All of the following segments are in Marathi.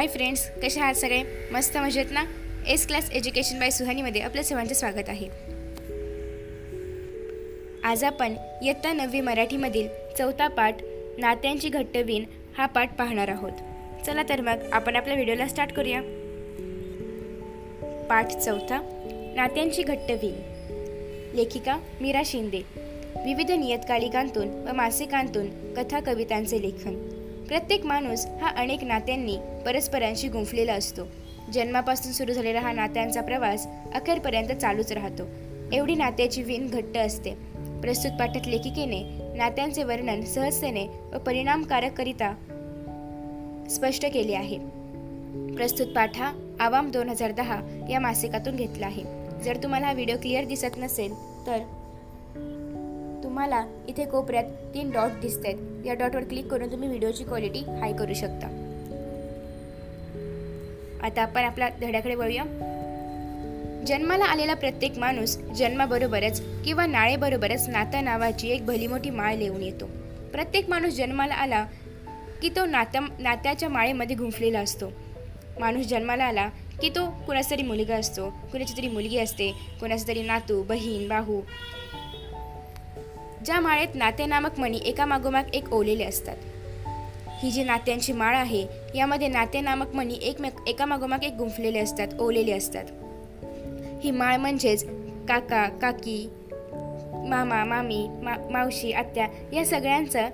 हाय फ्रेंड्स कसे आहात सगळे? मस्त मजेत ना? एस क्लास एज्युकेशन बाय सुहानीमध्ये आपल्या सर्वांचे स्वागत आहे. आज आपण इयत्ता नववी मराठीमधील चौथा पाठ नात्यांची घट्ट विण हा पाठ पाहणार आहोत. चला तर मग आपण आपल्या व्हिडिओला स्टार्ट करूया. पाठ चौथा नात्यांची घट्ट विण लेखिका मीरा शिंदे. विविध नियतकालिकांतून व मासिकांतून कथा कवितांचे लेखन. प्रत्येक माणूस हा अनेक नात्यांनी परस्परांशी गुंफलेला असतो. जन्मापासून सुरू झालेला हा नात्यांचा प्रवास अखेरपर्यंत चालूच राहतो. एवढी नात्याची विण घट्ट असते. प्रस्तुत पाठात लेखिकेने नात्यांचे वर्णन सहजतेने व परिणामकारकरिता स्पष्ट केले आहे. प्रस्तुत पाठ हा आवाम दोन हजार दहा या मासिकातून घेतला आहे. जर तुम्हाला हा व्हिडिओ क्लिअर दिसत नसेल तर तुम्हाला इथे कोपऱ्यात तीन डॉट दिसत आहेत या डॉटवर क्लिक करून तुम्ही व्हिडिओची क्वालिटी हाय करू शकता. आता आपण आपल्या धड्याकडे वळूया. जन्माला आलेला प्रत्येक माणूस जन्माबरोबरच किंवा नाळेबरोबरच नाता नावाची एक भली मोठी माळ लिहून येतो. प्रत्येक माणूस जन्माला आला की तो नात्या नात्याच्या माळेमध्ये गुंफलेला असतो. माणूस जन्माला आला की तो कुणाचा तरी मुलगा असतो. कुणाची तरी मुलगी असते. कुणाचा तरी नातू बहीण बाहू ज्या माळेत नातेनामक मणी एका मागोमाग एक ओलेले असतात. ही जी नात्यांची माळ आहे यामध्ये नातेनामक मणी एकमेक एका मागोमाग एक गुंफलेले असतात ओलेले असतात. ही माळ म्हणजेच काका काकी मामा मामी मा मावशी आत्या या सगळ्यांचं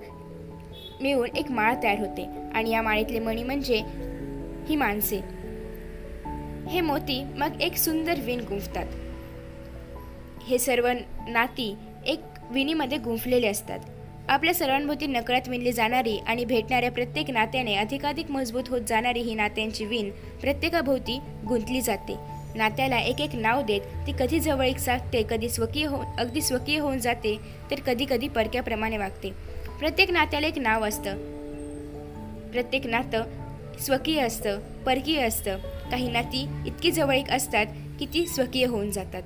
मिळून एक माळ तयार होते आणि या माळेतले मणी म्हणजे ही माणसे. हे मोती मग एक सुंदर विण गुंफतात. हे सर्व नाती एक विणीमध्ये गुंफलेले असतात. आपल्या सर्वांभोवती नकळत विणली जाणारी आणि भेटणाऱ्या प्रत्येक नात्याने अधिकाधिक मजबूत होत जाणारी ही नात्यांची विण प्रत्येकाभोवती गुंतली जाते. नात्याला एक एक नाव देत ती कधी जवळीक साधते कधी स्वकीय होऊन अगदी स्वकीय होऊन जाते तर कधी कधी परक्याप्रमाणे वागते. प्रत्येक नात्याला एक नाव असतं. प्रत्येक नातं स्वकीय असतं परकीय असतं. काही नाती इतकी जवळीक असतात की ती स्वकीय होऊन जातात.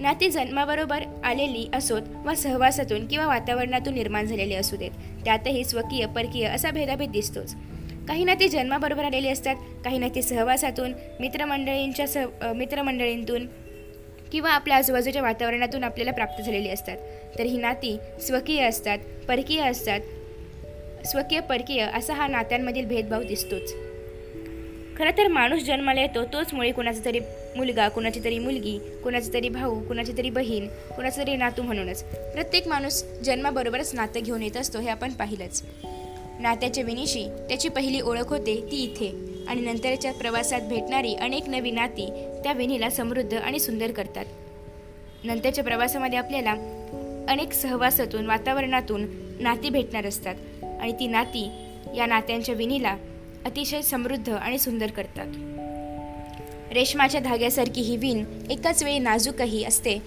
नाती जन्माबरोबर आलेली असोत वा सहवासातून किंवा वातावरणातून निर्माण झालेली असू देत. त्यातही स्वकीय परकीय असा भेदाभेद दिसतोच. काही नाती जन्माबरोबर आलेली असतात काही नाती सहवासातून मित्रमंडळींच्या सह मित्रमंडळींतून किंवा आपल्या आजूबाजूच्या वातावरणातून आपल्याला प्राप्त झालेली असतात. तर ही नाती स्वकीय असतात परकीय असतात. स्वकीय परकीय असा हा नात्यांमधील भेदभाव दिसतोच. खरं तर माणूस जन्माला येतो तोच मुळे कुणाचा तरी मुलगा कुणाची तरी मुलगी कुणाचा तरी भाऊ कुणाची तरी बहीण कुणाचा तरी नातू म्हणूनच. प्रत्येक माणूस जन्माबरोबरच नातं घेऊन येत असतो हे आपण पाहिलंच. नात्याच्या विनीशी त्याची पहिली ओळख होते ती इथे. आणि नंतरच्या प्रवासात भेटणारी अनेक नवी नाती त्या विणीला समृद्ध आणि सुंदर करतात. नंतरच्या प्रवासामध्ये आपल्याला अनेक सहवासातून वातावरणातून नाती भेटणार असतात. आणि ती नाती या नात्यांच्या विणीला अतिशय समृद्ध आणि सुंदर करतात. रेशमाच्या धाग्यासारखी ही विण एकाच वेळी नाजूकही असते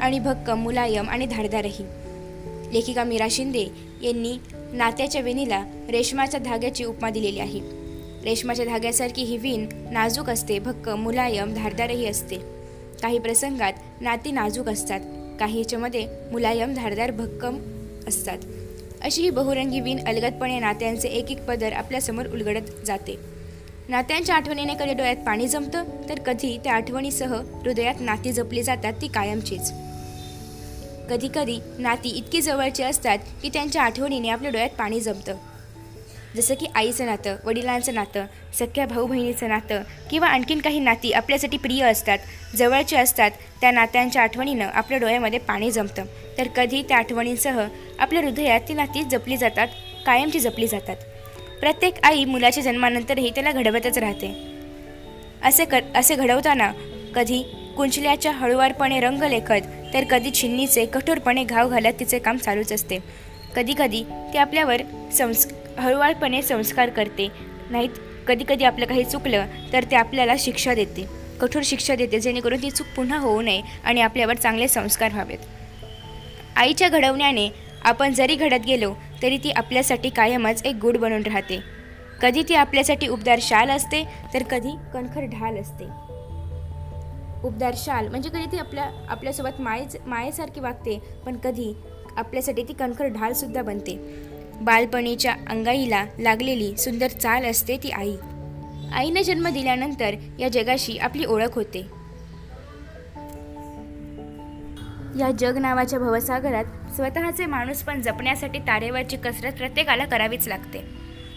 आणि भक्कम मुलायम आणि धारदारही लेखिका मीरा शिंदे यांनी नात्याच्या विणीला रेशमाच्या धाग्याची उपमा दिलेली आहे. रेशमाच्या धाग्यासारखी ही विण नाजूक असते भक्कम मुलायम धारदारही असते. काही प्रसंगात नाती नाजूक असतात काही याच्यामध्ये मुलायम धारदार भक्कम असतात. अशी ही बहुरंगी विण अलगदपणे नात्यांचे एक एक पदर आपल्यासमोर उलगडत जाते. नात्यांच्या आठवणीने कधी डोळ्यात पाणी जमतं तर कधी त्या आठवणीसह हृदयात नाती जपली जातात ती कायमचीच. कधी कधी नाती इतकी जवळची असतात की त्यांच्या आठवणीने आपल्या डोळ्यात पाणी जमतं. जसं की आईचं नातं वडिलांचं नातं सख्या भाऊ बहिणीचं नातं किंवा आणखीन काही नाती आपल्यासाठी प्रिय असतात जवळचे असतात त्या नात्यांच्या आठवणीनं आपल्या डोळ्यामध्ये पाणी जमतं. तर कधी त्या आठवणींसह आपल्या हृदयात ती नाती जपली जातात कायमची जपली जातात. प्रत्येक आई मुलाच्या जन्मानंतरही त्याला घडवतच राहते. असे कर असे घडवताना कधी कुंचल्याच्या हळुवारपणे रंग लेखत तर कधी छिन्नीचे कठोरपणे घाव घालत तिचे काम चालूच असते. कधीकधी ती आपल्यावर संस् हळूवारपणे संस्कार करते. नाहीत कधीकधी आपलं काही चुकलं तर ते आपल्याला शिक्षा देते. कठोर शिक्षा देते जेणेकरून ती चूक पुन्हा होऊ नये आणि आपल्यावर चांगले संस्कार व्हावेत. आईच्या घडवण्याने आपण जरी घडत गेलो तरी ती आपल्यासाठी कायमच एक गुड बनून राहते. कधी ती आपल्यासाठी उबदार शाल असते तर कधी कणखर ढाल असते. उबदार शाल म्हणजे कधी ती आपल्या आपल्यासोबत मायेच मायेसारखी वागते पण कधी आपल्यासाठी ती कणखर ढालसुद्धा बनते. बालपणीच्या अंगाईला लागलेली सुंदर चाल असते ती आई. आईने जन्म दिल्यानंतर या जगाशी आपली ओळख होते. या जग नावाच्या भवसागरात स्वतःचे माणूस पण जपण्यासाठी तारेवरची कसरत प्रत्येकाला करावीच लागते.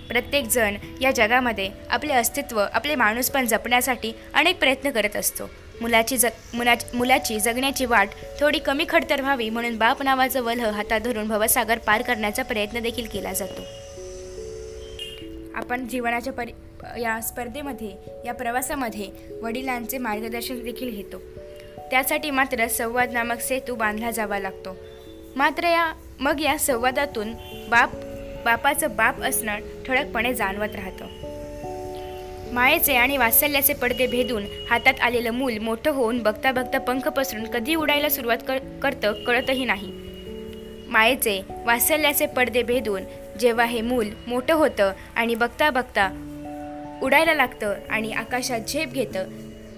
प्रत्येकजण या जगामध्ये आपले अस्तित्व आपले माणूस पण जपण्यासाठी अनेक प्रयत्न करत असतो. मुलाची जग मुला मुलाची जगण्याची वाट थोडी कमी खडतर व्हावी म्हणून बाप नावाचं वल्ह हातात धरून भवसागर पार करण्याचा प्रयत्न देखील केला जातो. आपण जीवनाच्या परि या स्पर्धेमध्ये या प्रवासामध्ये वडिलांचे मार्गदर्शन देखील घेतो. त्यासाठी मात्र संवाद नामक सेतू बांधला जावा लागतो. मात्र या मग या संवादातून बाप बापाचं बाप असणं ठळकपणे जाणवत राहतं. मायेचे आणि वात्सल्याचे पडदे भेदून हातात आलेलं मूल मोठं होऊन बघता बघता पंख पसरून कधी उडायला सुरुवात कर करतं कळतही नाही. मायेचे वात्सल्याचे पडदे भेदून जेव्हा हे मूल मोठं होतं आणि बघता बघता उडायला लागतं आणि आकाशात झेप घेतं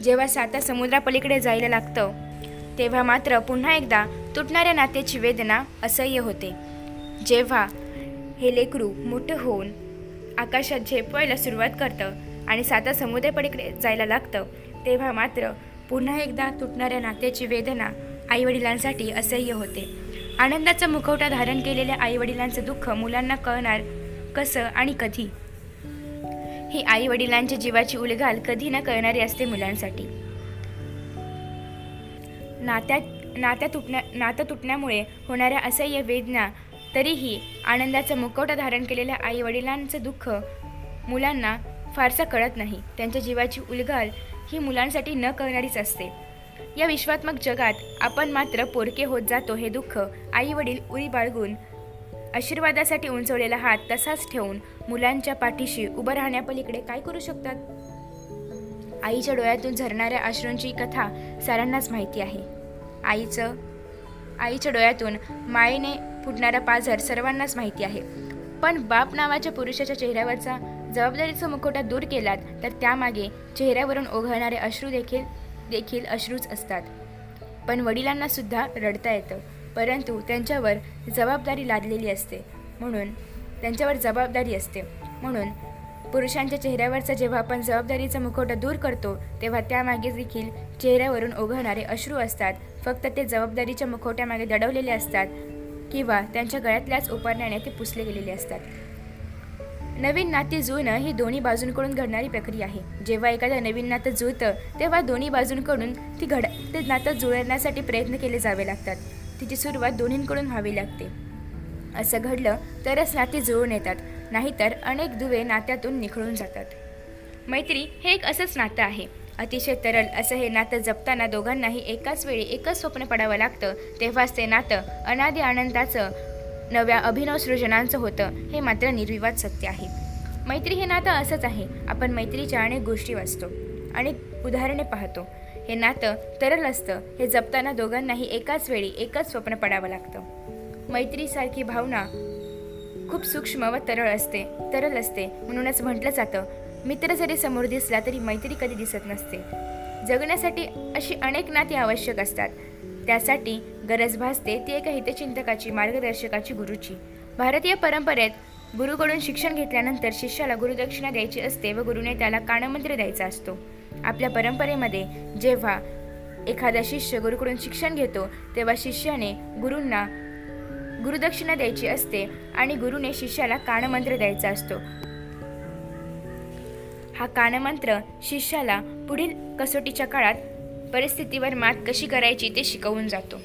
जेव्हा साता समुद्रापलीकडे जायला लागतं तेव्हा मात्र पुन्हा एकदा तुटणाऱ्या नात्याची वेदना असह्य होते. जेव्हा हे लेकरू मोठं होऊन आकाशात झेपवायला सुरुवात करतं आणि साता समुद्रापलीकडे जायला लागतं. तेव्हा मात्र पुन्हा एकदा तुटणाऱ्या नात्याची वेदना आईवडिलांसाठी असह्य होते. आनंदाचा मुखवटा धारण केलेल्या आईवडिलांचं दुःख मुलांना कळणार कसं आणि कधी? ही आईवडिलांच्या जीवाची उलघाल कधी न कळणारी असते मुलांसाठी. नात्या नात्या तुटण्या नातं तुटण्यामुळे होणाऱ्या असह्य वेदना तरीही आनंदाचा मुखवटा धारण केलेल्या आईवडिलांचं दुःख मुलांना फारसा कळत नाही. त्यांच्या जीवाची उलघाल ही मुलांसाठी न कळणारीच असते. या विश्वात्मक जगात आपण मात्र पोरके होत जातो हे दुःख आई वडील उरी बाळगून आशीर्वादासाठी उंचवलेला हात तसाच ठेवून मुलांच्या पाठीशी उभं राहण्यापलीकडे काय करू शकतात? आईच्या डोळ्यातून झरणाऱ्या अश्रूंची कथा सारांनाच माहिती आहे. आईचं आईच्या डोळ्यातून मायेने फुटणारा पाझर सर्वांनाच माहिती आहे. पण बाप नावाच्या पुरुषाच्या चेहऱ्यावरचा जबाबदारीचा मुखवटा दूर केलात तर त्यामागे चेहऱ्यावरून ओघळणारे अश्रू देखील देखील अश्रूच असतात. पण वडिलांना सुद्धा रडता येतं परंतु त्यांच्यावर जबाबदारी लादलेली असते. म्हणून त्यांच्यावर जबाबदारी असते. म्हणून पुरुषांच्या चेहऱ्यावरचा जेव्हा आपण जबाबदारीचा मुखवटा दूर करतो तेव्हा त्यामागे देखील चेहऱ्यावरून ओघळणारे अश्रू असतात. फक्त ते जबाबदारीच्या मुखवट्यामागे दडवलेले असतात किंवा त्यांच्या गळ्यातल्याच उपरण्याने ते पुसले गेलेले असतात. नवीन नाते जुळणं ही दोन्ही बाजूंकडून घडणारी प्रक्रिया आहे. जेव्हा एखादं नवीन नातं जुळतं तेव्हा दोन्ही बाजूंकडून ती घड ते नातं जुळण्यासाठी प्रयत्न केले जावे लागतात. तिची सुरुवात दोन्हींकडून व्हावी लागते. असं घडलं तरच नाते जुळून येतात नाहीतर अनेक दुवे नात्यातून निखळून जातात. मैत्री हे एक असंच नातं आहे. अतिशय तरल असं हे नातं जपताना दोघांनाही एकाच वेळी एकच स्वप्न पडावं लागतं तेव्हाच ते नातं अनादी आनंदाचं नव्या अभिनव सृजनांचं होतं हे मात्र निर्विवाद सत्य आहे. मैत्री हे नातं असंच आहे आपण मैत्रीच्या अनेक गोष्टी वाचतो अनेक उदाहरणे पाहतो. हे नातं तरल असतं हे जपताना दोघांनाही एकाच वेळी एकच स्वप्न पडावं लागतं. मैत्रीसारखी भावना खूप सूक्ष्म व तरळ असते तरल असते म्हणूनच म्हटलं जातं मित्र जरी समोर दिसला तरी मैत्री कधी दिसत नसते. जगण्यासाठी अशी अनेक नाती आवश्यक असतात. त्यासाठी गरज भासते ती एका हितचिंतकाची मार्गदर्शकाची गुरुची. भारतीय परंपरेत गुरुकडून शिक्षण घेतल्यानंतर शिष्याला गुरुदक्षिणा द्यायची असते व गुरुने त्याला कानमंत्र द्यायचा असतो. आपल्या परंपरेमध्ये जेव्हा एखादा शिष्य गुरुकडून शिक्षण घेतो तेव्हा शिष्याने गुरूंना गुरुदक्षिणा द्यायची असते आणि गुरुने शिष्याला कानमंत्र द्यायचा असतो. हा कानमंत्र शिष्याला पुढील कसोटीच्या काळात परिस्थितीवर मात कशी करायची ते शिकवून जातो.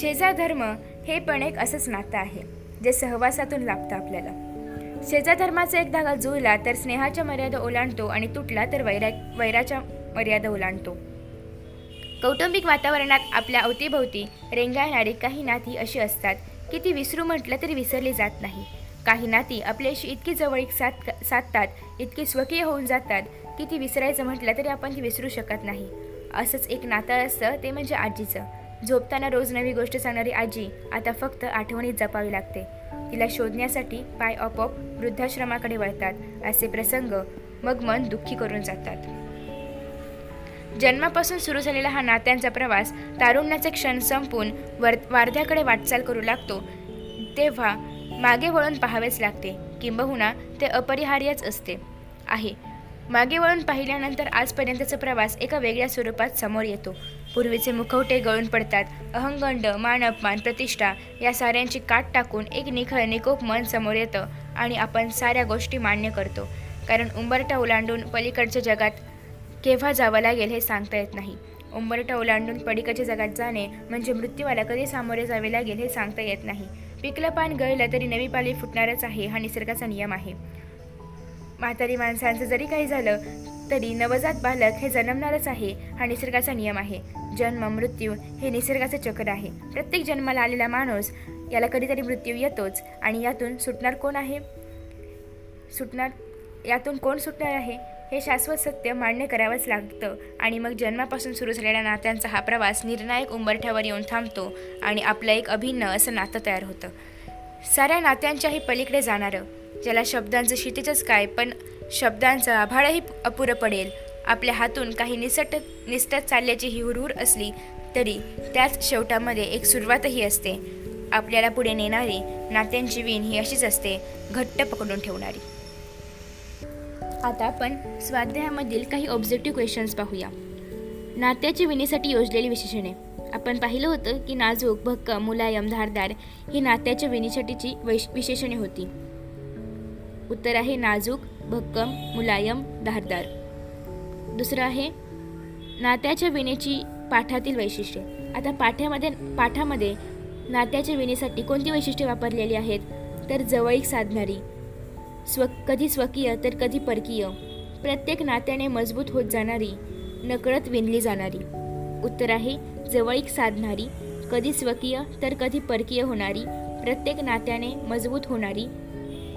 शेजाधर्म हे पण एक असंच नातं आहे जे सहवासातून लाभतं आपल्याला. शेजाधर्माचा एक धागा जुळला तर स्नेहाच्या मर्यादा ओलांडतो आणि तुटला तर वैरा वैराच्या मर्यादा ओलांडतो. कौटुंबिक वातावरणात आपल्या अवतीभोवती रेंगाळणारी काही नाती अशी असतात की ती विसरू म्हटलं तरी विसरली जात नाही. काही नाती आपल्याशी इतकी जवळीक साध साधतात इतकी स्वकीय होऊन जातात की ती विसरायचं म्हटलं तरी आपण ती विसरू शकत नाही. असंच एक नातं असतं ते म्हणजे आजीचं. झोपताना रोज नवी गोष्ट सांगणारी आजी आता फक्त आठवणीत जपावी लागते. तिला शोधण्यासाठी पाय आपोआप वृद्धाश्रमाकडे वळतात. असे प्रसंग मग मन दुःखी करून जातात. जन्मापासून सुरू झालेला हा नात्यांचा प्रवास तारुण्याचे क्षण संपून वर वार्ध्याकडे वाटचाल करू लागतो. तेव्हा मागे वळून पाहावेच लागते. किंबहुना ते अपरिहार्यच असते. आहे. मागे वळून पाहिल्यानंतर आजपर्यंतचा प्रवास एका वेगळ्या स्वरूपात समोर येतो. पूर्वीचे मुखवटे गळून पडतात. अहंगंड मान अपमान प्रतिष्ठा या साऱ्यांची काट टाकून एक निखळ निकोप मन समोर येतं आणि आपण साऱ्या गोष्टी मान्य करतो. कारण उंबरटा ओलांडून पलीकडच्या जगात केव्हा जावं लागेल हे सांगता येत नाही. उंबरटा ओलांडून पलीकडच्या जगात जाणे म्हणजे मृत्यूवाला कधी सामोरे जावे लागेल हे सांगता येत नाही. पिकलं पान गळलं तरी नवी पाली फुटणारच आहे हा निसर्गाचा नियम आहे. म्हातारी माणसांचं जरी काही झालं तरी नवजात बालक हे जन्मणारच आहे हा निसर्गाचा नियम आहे. जन्म मृत्यू हे निसर्गाचं चक्र आहे. प्रत्येक जन्माला आलेला माणूस याला कधीतरी मृत्यू येतोच आणि यातून सुटणार कोण आहे? सुटणार यातून कोण सुटणार आहे? हे शाश्वत सत्य मान्य करावंच लागतं आणि मग जन्मापासून सुरू झालेल्या नात्यांचा हा प्रवास निर्णायक उंबरठ्यावर येऊन थांबतो आणि आपलं एक अभिन्न असं नातं तयार होतं. साऱ्या नात्यांच्याही पलीकडे जाणारं ज्याला शब्दांचं क्षितिजच काय पण शब्दांचं आभाळही अपुरं पडेल आपल्या हातून काही निसट निसटत चालल्याची ही हुरहुर असली तरी त्याच शेवटामध्ये एक सुरुवातही असते. आपल्याला पुढे नेणारी नात्यांची विण ही अशीच असते घट्ट पकडून ठेवणारी. आता आपण स्वाध्यायामधील काही ऑब्जेक्टिव्ह क्वेश्चन्स पाहूया. नात्याची विणीसाठी योजलेली विशेषणे. आपण पाहिलं होतं की नाजूक भक्कम मुलायम धारदार ही नात्याच्या विणीसाठीची वैश विशेषणे होती. उत्तर आहे नाजूक भक्कम मुलायम धारदार. दुसरं आहे नात्याच्या विणेची पाठातील वैशिष्ट्ये. आता पाठ्यामध्ये पाठामध्ये नात्याच्या विणेसाठी कोणती वैशिष्ट्ये वापरलेली आहेत? तर जवळीक साधणारी. स्व कधी स्वकीय तर कधी परकीय. प्रत्येक नात्याने मजबूत होत जाणारी नकळत विणली जाणारी. उत्तर आहे जवळीक साधणारी कधी स्वकीय तर कधी परकीय होणारी प्रत्येक नात्याने मजबूत होणारी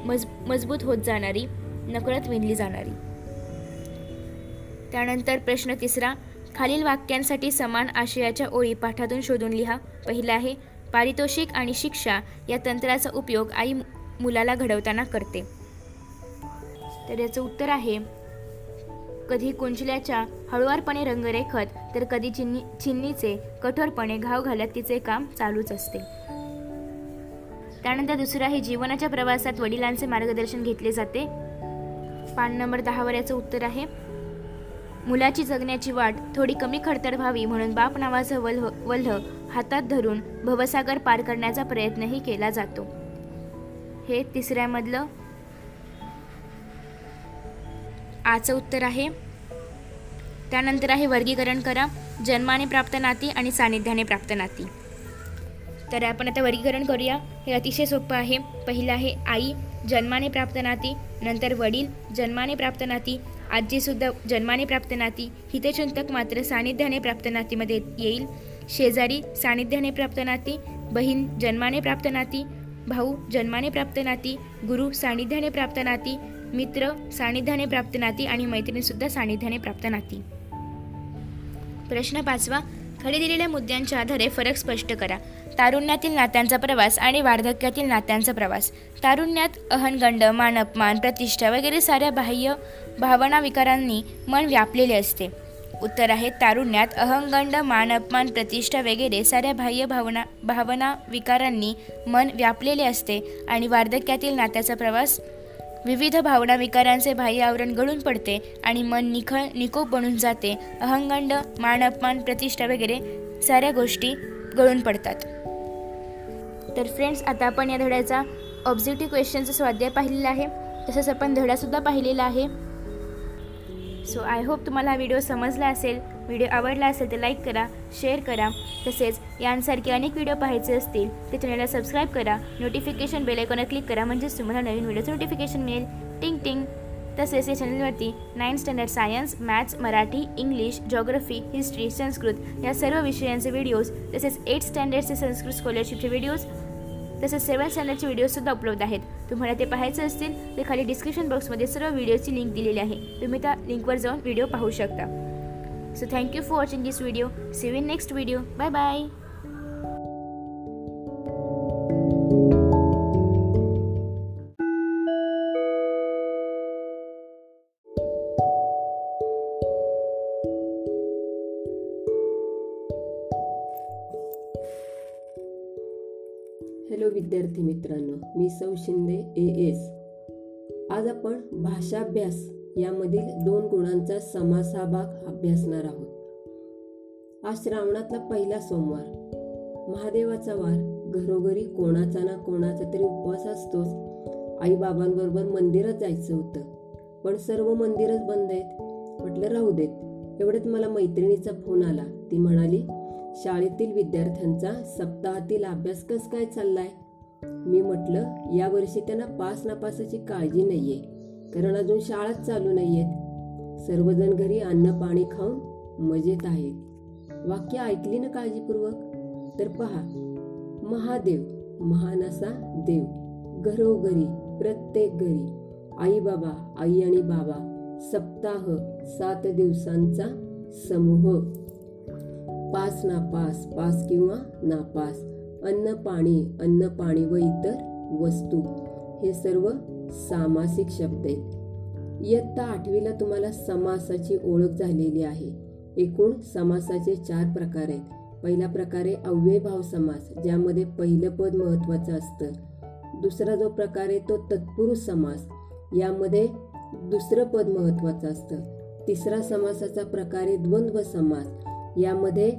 मज मजबूत होत जाणारी नकळत विणली जाणारी. त्यानंतर प्रश्न तिसरा खालील वाक्यांसाठी समान आशयाच्या ओळी पाठातून शोधून लिहा. पहिला आहे पारितोषिक आणि शिक्षा या तंत्राचा उपयोग आई मुलाला घडवताना करते. तर याचं उत्तर आहे कधी कुंचल्याच्या हळुवारपणे रंगरेखत तर कधी चिन्नी चिन्नीचे कठोरपणे घाव घालत तिचे काम चालूच असते. त्यानंतर दुसरं आहे जीवनाच्या प्रवासात वडिलांचे मार्गदर्शन घेतले जाते. पान नंबर दहावर याचं उत्तर आहे मुलाची जगण्याची वाट थोडी कमी खडतर व्हावी म्हणून बाप नावाचं वल्ह वल्ह हातात धरून भवसागर पार करण्याचा प्रयत्नही केला जातो. हे तिसऱ्यामधलं आचं उत्तर आहे. त्यानंतर आहे वर्गीकरण करा. जन्माने प्राप्त नाती आणि सानिध्याने प्राप्त नाती. तर आपण आता वर्गीकरण करूया. हे अतिशय सोपं आहे. पहिलं आहे आई जन्माने प्राप्त नाती नंतर वडील जन्माने प्राप्त नाती आजीसुद्धा जन्माने प्राप्त नाती हितचिंतक मात्र सानिध्याने प्राप्त नातीमध्ये येईल. शेजारी सानिध्याने प्राप्त नाती बहीण जन्माने प्राप्त नाती भाऊ जन्माने प्राप्त नाती गुरु सानिध्याने प्राप्त नाती मित्र सानिध्याने प्राप्त नाती आणि मैत्रिणीसुद्धा सानिध्याने प्राप्त नाती. प्रश्न पाचवा. खाली दिलेल्या मुद्द्यांच्या आधारे फरक स्पष्ट करा. तारुण्यातील नात्यांचा प्रवास आणि वार्धक्यातील नात्यांचा प्रवास. तारुण्यात अहनगंड मानपमान प्रतिष्ठा वगैरे साऱ्या बाह्य भावना विकारांनी मन व्यापलेले असते. उत्तर आहे तारुण्यात अहंगंड मानपमान प्रतिष्ठा वगैरे साऱ्या बाह्य भावना भावना विकारांनी मन व्यापलेले असते आणि वार्धक्यातील नात्याचा प्रवास विविध भावना विकारांचे बाह्य आवरण गळून पडते आणि मन निखळ निकोप बनून जाते. अहंगंड मान अपमान प्रतिष्ठा वगैरे साऱ्या गोष्टी गळून पडतात. तर फ्रेंड्स आता आपण या धड्याचा ऑब्जेक्टिव्ह क्वेश्चनचा स्वाध्याय पाहिलेला आहे. तसंच आपण धडासुद्धा पाहिलेला आहे. सो आय होप तुम्हाला हा व्हिडिओ समजला असेल. व्हिडिओ आवडला असेल तर लाईक करा शेअर करा. तसेच यांसारखे अनेक व्हिडिओ पाहायचे असतील ते चॅनलला सबस्क्राईब करा. नोटिफिकेशन बेल आयकॉनवर क्लिक करा म्हणजेच तुम्हाला नवीन व्हिडिओचं नोटिफिकेशन मिळेल. टिंग टिंग तसेच या चॅनलवरती nine standard science maths Marathi English geography history Sanskrit या सर्व विषयांचे व्हिडिओज तसेच एट स्टँडर्डचे संस्कृत स्कॉलरशिपचे व्हिडिओज तसेच सेवन स्टँडर्डचे व्हिडिओसुद्धा उपलब्ध आहेत. तुम्हाला ते पाहायचे असतील तर खाली डिस्क्रिप्शन बॉक्समध्ये सर्व व्हिडिओची लिंक दिलेली आहे. तुम्ही त्या लिंकवर जाऊन व्हिडिओ पाहू शकता. So thank you for watching this video see in next video bye bye hello विद्यार्थी मित्रांनो मी सौ शिंदे ए एस आज आपण भाषाभ्यास यामधील दोन गुणांचा समास हा भाग अभ्यासणार आहोत. आज श्रावणातला पहिला सोमवार. महादेवाचा वार. घरोघरी कोणाचा ना कोणाचा तरी उपवास असतोच. आई बाबांबरोबर मंदिरात जायचं होतं. पण सर्व मंदिरच बंद आहेत. म्हटलं राहू देत. एवढ्यात मला मैत्रिणीचा फोन आला. ती म्हणाली शाळेतील विद्यार्थ्यांचा सप्ताहातील अभ्यास कस काय चाललाय? मी म्हटलं यावर्षी त्यांना पास नापासाची काळजी नाहीये कारण अजून शाळाच चालू नाहीयेत. सर्वजण घरी अन्न पाणी खाऊन मजेत आहेत. वाक्य ऐकली ना काळजीपूर्वक? तर पहा. महादेव महान असा देव. घरोघरी प्रत्येक घरी. आई बाबा आई आणि बाबा. सप्ताह सात दिवसांचा समूह. पास नापास पास किंवा नापास अन्न पाणी अन्न पाणी व इतर वस्तू. हे सर्व सामासिक शब्द आहेत. इयत्ता आठवीला तुम्हाला समासाची ओळख झालेली आहे. एकूण समासाचे चार प्रकार आहेत. पहिला प्रकार आहे अव्ययभाव समास ज्यामध्ये पहिलं पद महत्त्वाचं असतं. दुसरा जो प्रकार आहे तो तत्पुरुष समास यामध्ये दुसरं पद महत्त्वाचं असतं. तिसरा समासाचा प्रकार आहे द्वंद्व समास यामध्ये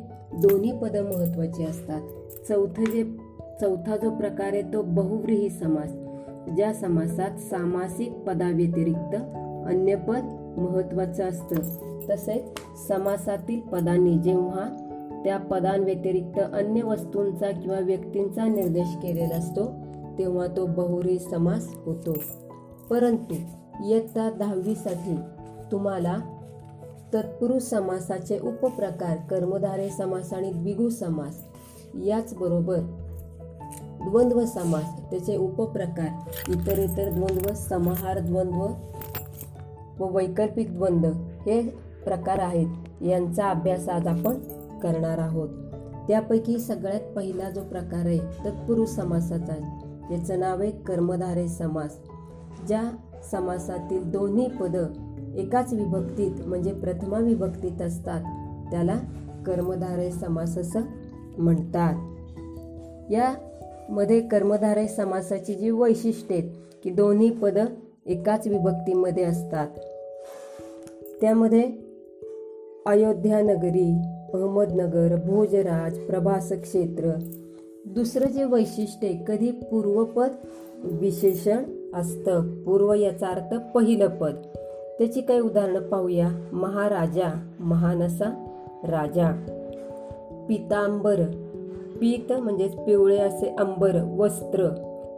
दोन्ही पद महत्वाची असतात. चौथं जे चौथा जो प्रकार आहे तो बहुव्रीही समास. ज्या समासात सामासिक पदाव्यतिरिक्त अन्य पद महत्वाचं असतं. तसेच समासातील पदांनी जेव्हा त्या पदांव्यतिरिक्त अन्य वस्तूंचा किंवा व्यक्तींचा निर्देश केलेला असतो तेव्हा तो बहुरी समास होतो. परंतु इयत्ता दहावीसाठी तुम्हाला तत्पुरुष समासाचे उपप्रकार कर्मधारे समास आणि द्विगु समास याचबरोबर द्वंद्व समास त्याचे उपप्रकार इतर इतर द्वंद्व समाहार द्वंद्व व वैकल्पिक द्वंद्व हे प्रकार आहेत. यांचा अभ्यास आज आपण करणार आहोत. त्यापैकी सगळ्यात पहिला जो प्रकार आहे तत्पुरुष समासाचा याचं त्याचं नाव आहे कर्मधारे समास. ज्या समासातील दोन्ही पदं एकाच विभक्तीत म्हणजे प्रथमा विभक्तीत असतात. त्याला कर्मधारय समास असं म्हणतात यामध्ये कर्मधारय समासाची जी वैशिष्ट्ये आहेत की दोन्ही पद एकाच विभक्तीमध्ये असतात. त्यामध्ये अयोध्या नगरी अहमदनगर भोजराज प्रभास क्षेत्र दुसरं जे वैशिष्ट्य कधी पूर्वपद विशेषण असतं. पूर्व याचा अर्थ पहिलं पद. त्याची काही उदाहरणं पाहूया. महाराजा महान असा राजा. पितांबर. पीत म्हणजेच पिवळे असे अंबर वस्त्र.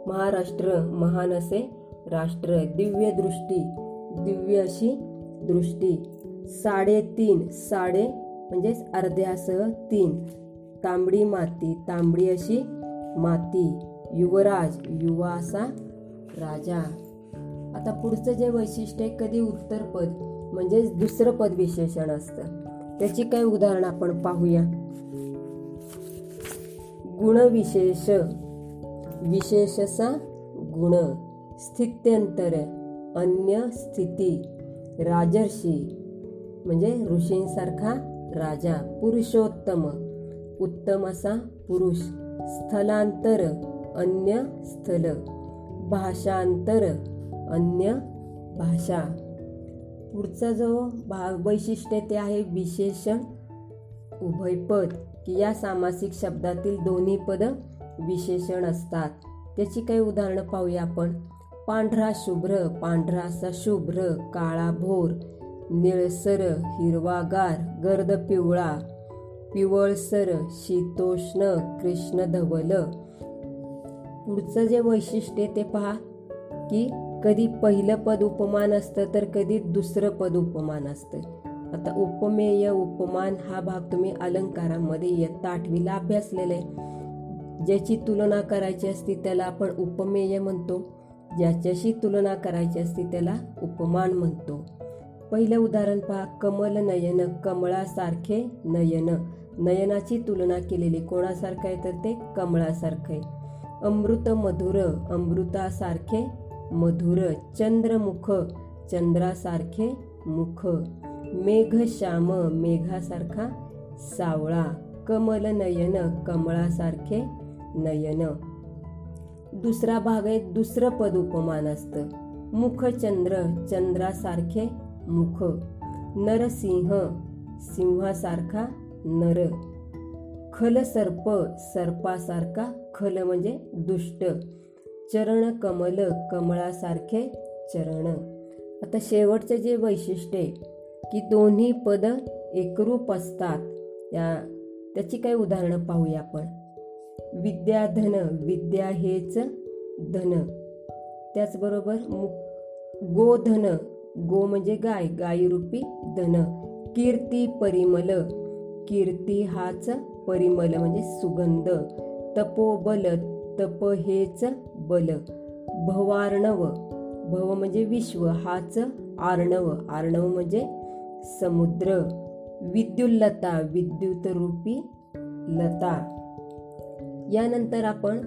महाराष्ट्र महान असे राष्ट्र. दिव्य दृष्टी. दिव्य अशी दृष्टी. साडेतीन. साडे म्हणजेच अर्ध्यासह तीन. तांबडी माती. तांबडी अशी माती. युवराज युवा असा राजा. आता पुढचं जे वैशिष्ट्य आहे कधी उत्तर पद म्हणजेच दुसरं पद विशेषण असतं. त्याची काही उदाहरण आपण पाहूया. गुणविशेष विशेषसा गुण. स्थित्यंतर. अन्य स्थिती. राजर्षी. म्हणजे ऋषींसारखा राजा. पुरुषोत्तम. उत्तम असा पुरुष. स्थलांतर. अन्य स्थल. भाषांतर. अन्य भाषा. पुढचा जो भा वैशिष्ट्य ते आहे विशेषण उभयपद की या सामासिक शब्दातील दोन्ही पद विशेषण असतात. त्याची काही उदाहरणं पाहूया आपण. पांढरा शुभ्र पांढरासा शुभ्र काळा भोर निळसर हिरवागार गर्द पिवळा पिवळसर शीतोष्ण कृष्ण धवल. पुढचं जे वैशिष्ट्य ते पहा की कधी पहिलं पद उपमान असतं तर कधी दुसरं पद उपमान असतं. आता उपमेय उपमान हा भाग तुम्ही अलंकारामध्ये इयत्ता आठवीला अभ्यासलेला आहे. ज्याची तुलना करायची असती त्याला आपण उपमेय म्हणतो. ज्याच्याशी तुलना करायची असती त्याला उपमान म्हणतो. पहिलं उदाहरण पहा कमल नयन कमळासारखे नयन. नयनाची तुलना केलेली कोणासारखं आहे? तर ते कमळासारखं आहे. अमृत मधुर अमृतासारखे मधुर चंद्रमुख चंद्रासारखे मुख. मेघ श्याम मेघासारखा सावळा कमल नयन कमळासारखे नयन. दुसरा भाग आहे दुसरं पद उपमान असतं. मुख चंद्र चंद्रासारखे मुख. नरसिंह सिंहासारखा नर. खल सर्प सर्पासारखा खल म्हणजे दुष्ट. चरण कमल कमळासारखे चरण. आता शेवटचं जे वैशिष्ट्य आहे की दोन्ही पद एकरूप असतात या त्याची काही उदाहरणं पाहूया आपण. विद्याधन विद्या हेच धन. त्याचबरोबर मु गोधन गो म्हणजे गाय गायरूपी धन. कीर्ती परिमल. कीर्ती हाच परिमल म्हणजे सुगंध. तपोबल तप हेच बल भवार्णव. भव म्हणजे विश्व हाच आर्णव. आर्णव म्हणजे समुद्र. विद्युल्लता विद्युतरूपी लता. यानंतर आपण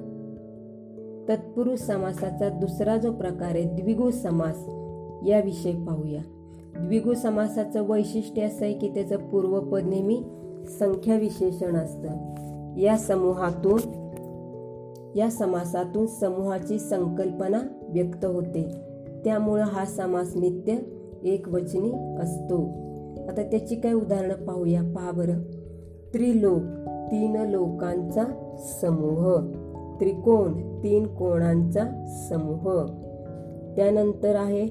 तत्पुरुष समासाचा दुसरा जो प्रकार आहे द्विगु समास याविषयी पाहूया. द्विगु समासाचं वैशिष्ट्य असं आहे की त्याचं पूर्वपद नेहमी संख्या विशेषण असतं. या समूहातून या समासातून समूहाची संकल्पना व्यक्त होते. त्यामुळं हा समास नित्य एकवचनी असतो. आता त्याची काही उदाहरणं पाहूया. पहा बरं. त्रिलोक तीन लोकांचा समूह. त्रिकोण तीन कोणांचा समूह. त्यानंतर आहे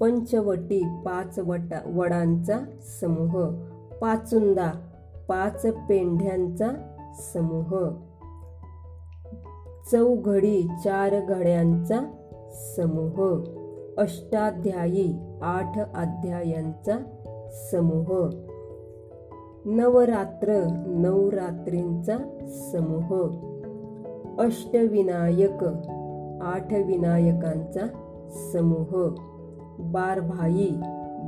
पंचवटी पाच वटा वडांचा समूह. पाचुंदा पाच पेंढ्यांचा समूह. चौघडी चार घड्यांचा समूह. अष्टाध्यायी आठ अध्यायांचा समूह. नवरात्र नवरात्रींचा समूह. अष्टविनायक आठ विनायकांचा समूह. बारभाई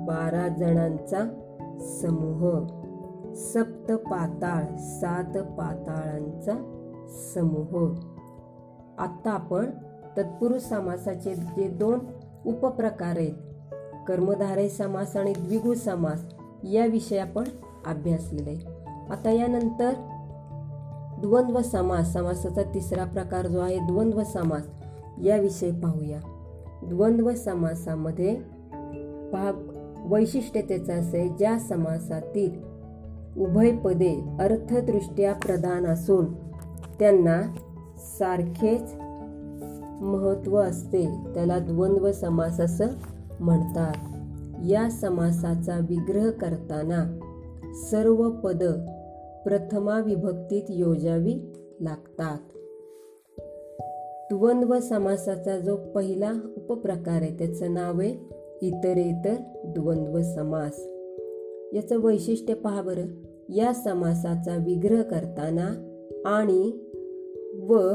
बारा जणांचा समूह. सप्त पाताळ सात पाताळांचा समूह. आत्ता आपण तत्पुरुष समासाचे जे दोन उपप्रकार आहेत कर्मधारय समास आणि द्विगु समास याविषयी आपण अभ्यासलेला आहे आता यानंतर द्वंद्व समास समासाचा तिसरा प्रकार जो आहे द्वंद्व समास याविषयी पाहूया. द्वंद्व समासामध्ये भाग वैशिष्ट्य त्याचं असे ज्या समासातील उभय पदे अर्थदृष्ट्या प्रधान असून त्यांना सारखेच महत्त्व असते. त्याला द्वंद्व समास असं म्हणतात. या समासाचा विग्रह करताना सर्व पद प्रथमा विभक्तीत योजावी लागतात. द्वंद्व समासाचा जो पहिला उपप्रकार आहे त्याचं नाव आहे इतरेतर द्वंद्व समास. याचं वैशिष्ट्य पहा बरं. या समासाचा विग्रह करताना आणि व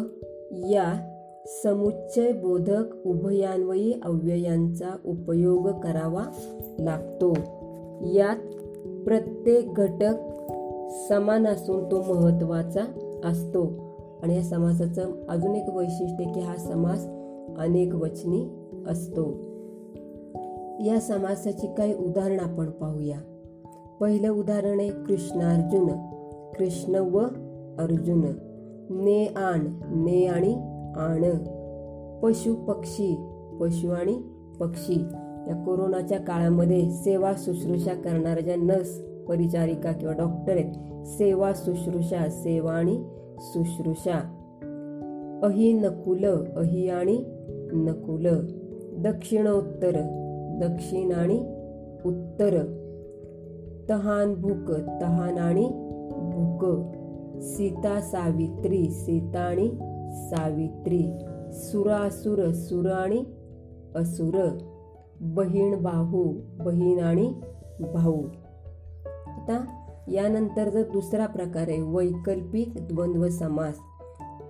या समुच्चय बोधक उभयान्वयी अव्ययांचा उपयोग करावा लागतो. यात प्रत्येक घटक समान असून तो महत्त्वाचा असतो. आणि या समासाचं अजून एक वैशिष्ट्य की हा समास अनेक वचनी असतो. या समासाची काही उदाहरण आपण पाहूया. पहिलं उदाहरण आहे कृष्णार्जुन. कृष्ण व अर्जुन. ने आण ने आणि आण. पशु पक्षी पशु आणि पक्षी. या कोरोनाच्या काळामध्ये सेवा शुश्रूषा करणाऱ्या ज्या नर्स परिचारिका किंवा डॉक्टर आहेत सेवा शुश्रूषा सेवा आणि शुश्रूषा. अहि नकुल अहि आणि नकुल. दक्षिणोत्तर दक्षिण आणि उत्तर. तहान भूक तहान आणि भूक. सीता सावित्री सीता आणि सावित्री सुरासुर सुराणी आणि असुर बहीण भाऊ बहीण आणि भाऊ. आता यानंतर जर दुसरा प्रकार आहे वैकल्पिक द्वंद्व समास.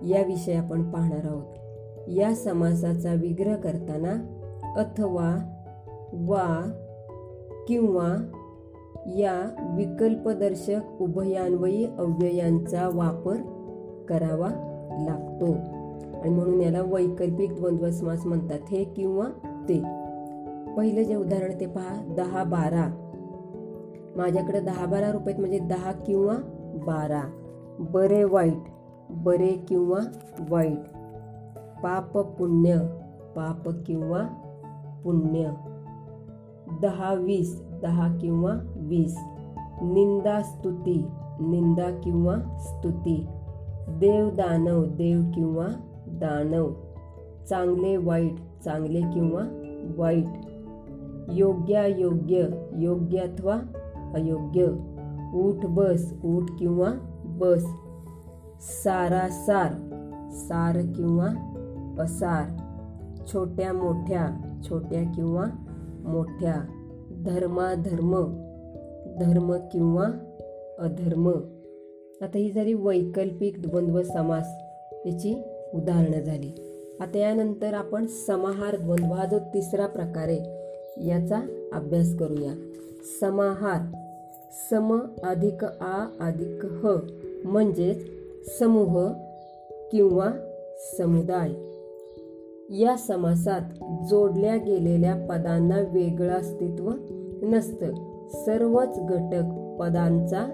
याविषयी आपण पाहणार आहोत. या समासाचा विग्रह करताना अथवा वा किंवा या विकल्पदर्शक उभयान्वयी अव्ययांचा वापर करावा लागतो. आणि म्हणून याला वैकल्पिक द्वंद्व समास म्हणतात. हे किंवा ते. पहिलं जे उदाहरण ते पहा. दहा बारा. माझ्याकडे दहा बारा रुपयात म्हणजे दहा किंवा बारा. बरे वाईट. बरे किंवा वाईट. पाप पुण्य. पाप किंवा पुण्य. दहा वीस. दहा किंवा वीस. निंदा स्तुती. निंदा किंवा स्तुती. देव दानव देव किंवा दानव. चांगले वाईट. चांगले किंवा वाईट. योग्यायोग्य योग्य. अथवा अयोग्य. ऊठ बस. ऊठ किंवा बस. सारासार सार किंवा असार. छोट्या मोठ्या. छोट्या किंवा मोठ्या. धर्माधर्म. धर्म किंवा अधर्म. आता ही झाली वैकल्पिक द्वंद्व समास याची उदाहरणं झाली. आता यानंतर आपण समाहार द्वंद्व हा जो तिसरा प्रकार आहे याचा अभ्यास करूया. समाहार सम अधिक आ अधिक ह म्हणजेच समूह किंवा समुदाय. या समासात जोडल्या गेलेल्या पदांना वेगळं अस्तित्व नसतं. सर्वच घटक पदांचा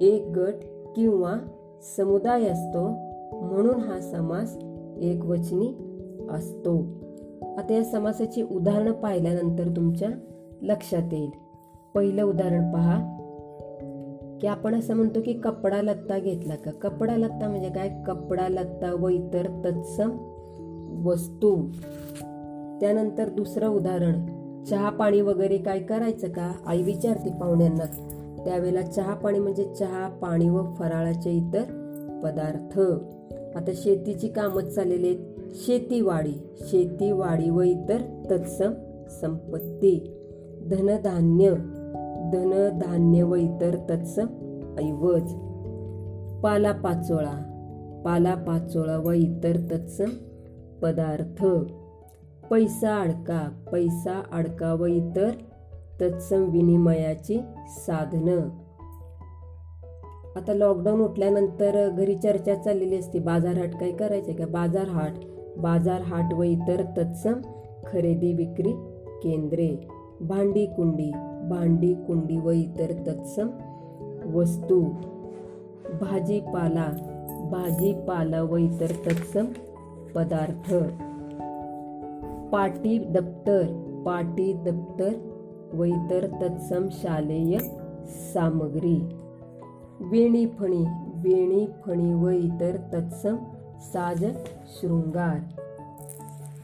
एक गट किंवा समुदाय असतो म्हणून हा समास एकवचनी असतो. आता या समासाची उदाहरणं पाहिल्यानंतर तुमच्या लक्षात येईल. पहिलं उदाहरण पहा. की आपण असं म्हणतो की कपडा लत्ता घेतला का? कपडा लत्ता म्हणजे काय? कपडा लत्ता व इतर तत्सम वस्तू. त्यानंतर दुसरं उदाहरण. चहा पाणी वगैरे काय करायचं का? आई विचारते पाहुण्यांना. त्यावेळेला चहा पाणी म्हणजे चहा पाणी व फराळाचे इतर पदार्थ. आता शेतीची कामच चाललेली आहेत. शेतीवाडी शेतीवाडी व इतर तत्सम संपत्ती. धनधान्य धनधान्य व इतर तत्सम ऐवज. पालापाचोळा पालापाचोळा व इतर तत्सम पदार्थ. पैसा अडका पैसा अडकाव इतर तत्सम विनिमयाची साधनं. आता लॉकडाऊन उठल्यानंतर घरी चर्चा चाललेली असते. बाजार हाट काय करायचं का? बाजार हाट. बाजार हाट व इतर तत्सम खरेदी विक्री केंद्रे. भांडी कुंडी. भांडी कुंडी व इतर तत्सम वस्तू. भाजीपाला. भाजीपाला व इतर तत्सम पदार्थ. पाटी दप्तर पाटी दप्तर व इतर तत्सम शालेय सामग्री. वेणी फणी वेणी फणी व इतर तत्सम साज शृंगार.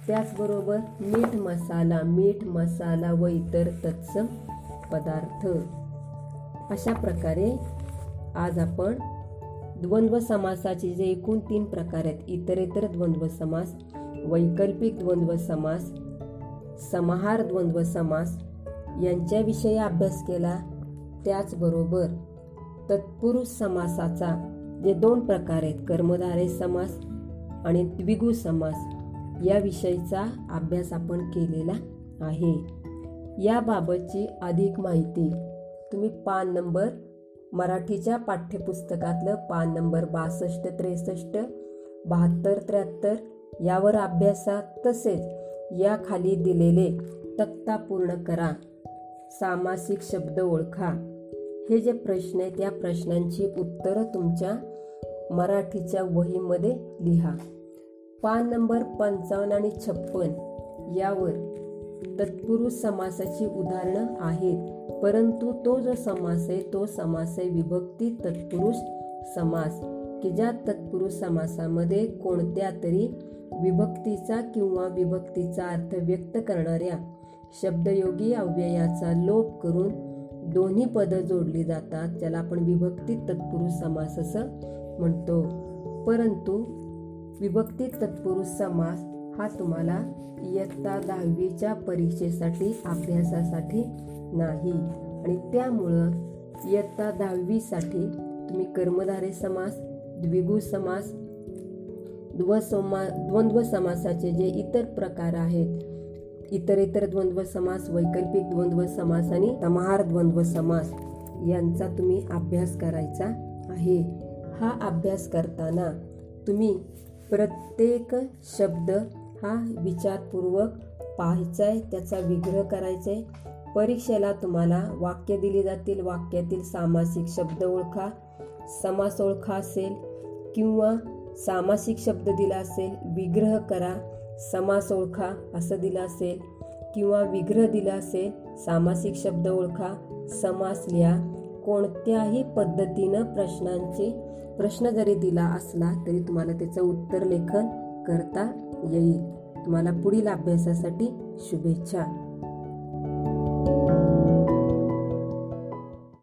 त्याचबरोबर मीठ मसाला मीठ मसाला व इतर तत्सम पदार्थ. अशा प्रकारे आज आपण द्वंद्व समासाचे जे एकूण तीन प्रकार आहेत इतरेतर द्वंद्व समास वैकल्पिक द्वंद्व समास समाहार द्वंद्व समास यांच्याविषयी अभ्यास केला त्याचबरोबर तत्पुरुष समासाचा जे दोन प्रकार आहेत कर्मधारे समास आणि द्विगु समास या विषयीचा अभ्यास आपण केलेला आहे. याबाबतची अधिक माहिती तुम्ही पान नंबर मराठीच्या पाठ्यपुस्तकातलं पान नंबर बासष्ट त्रेसष्ट बहात्तर त्र्याहत्तर यावर अभ्यासात तसेच या खाली दिलेले तक्ता पूर्ण करा. सामासिक शब्द ओळखा. हे जे प्रश्न आहेत त्या प्रश्नांची उत्तरं तुमच्या मराठीच्या वहीमध्ये लिहा. पान नंबर पंचावन्न आणि छप्पन यावर तत्पुरुष समासाची उदाहरणं आहेत परंतु तो जो समास आहे तो समास आहे विभक्ती तत्पुरुष समास की ज्या तत्पुरुष समासामध्ये कोणत्या तरी विभक्तीचा किंवा विभक्तीचा अर्थ व्यक्त करणाऱ्या शब्दयोगी अव्ययाचा लोप करून दोन्ही पदं जोडली जातात ज्याला आपण विभक्ती तत्पुरुष समास असं म्हणतो. परंतु विभक्ती तत्पुरुष समास हा तुम्हाला इयत्ता दहावीच्या परीक्षेसाठी अभ्यासासाठी नाही. आणि त्यामुळं इयत्ता दहावीसाठी तुम्ही कर्मधारे समास द्विगु समास द्वसमा द्वंद्व समासाचे जे इतर प्रकार आहेत इतर इतर द्वंद्व समास वैकल्पिक द्वंद्व समास आणि तमहार द्वंद्व समास यांचा तुम्ही अभ्यास करायचा आहे. हा अभ्यास करताना तुम्ही प्रत्येक शब्द हा विचारपूर्वक पाहायचा आहे त्याचा विग्रह करायचा आहे परीक्षेला तुम्हाला वाक्य दिली जातील वाक्यातील सामासिक शब्द ओळखा समास ओळखा असेल किंवा सामासिक शब्द दिला असेल विग्रह करा समास ओळखा असं दिलं असेल किंवा विग्रह दिला असेल सामासिक शब्द ओळखा समास लिहा. कोणत्याही पद्धतीनं प्रश्नांचे प्रश्न जरी दिला असला तरी तुम्हाला त्याचं उत्तर लेखन करता येईल. तुम्हाला पुढील अभ्यासासाठी शुभेच्छा.